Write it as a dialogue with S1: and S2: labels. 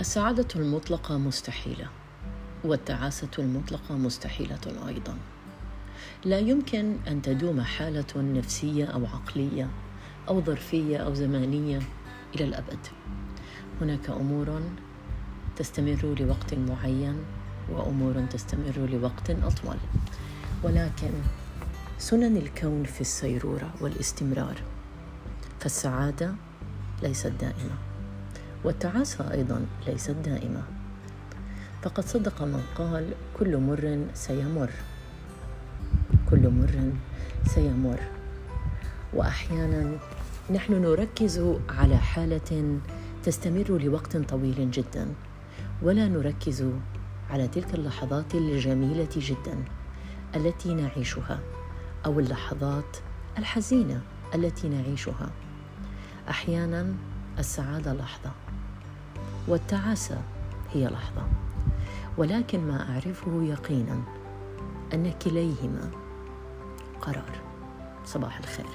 S1: السعادة المطلقة مستحيلة والتعاسة المطلقة مستحيلة أيضا. لا يمكن أن تدوم حالة نفسية أو عقلية أو ظرفية أو زمانية إلى الأبد. هناك أمور تستمر لوقت معين وأمور تستمر لوقت أطول. ولكن سنن الكون في السيرورة والاستمرار فالسعادة ليست دائمة. والتعاسة أيضا ليست دائمة. فقد صدق من قال كل مر سيمر. كل مر سيمر. واحيانا نحن نركز على حالة تستمر لوقت طويل جدا ولا نركز على تلك اللحظات الجميلة جدا التي نعيشها أو اللحظات الحزينة التي نعيشها. أحيانا السعادة لحظة والتعاسة هي لحظة. ولكن ما أعرفه يقينا أن كليهما قرار. صباح الخير.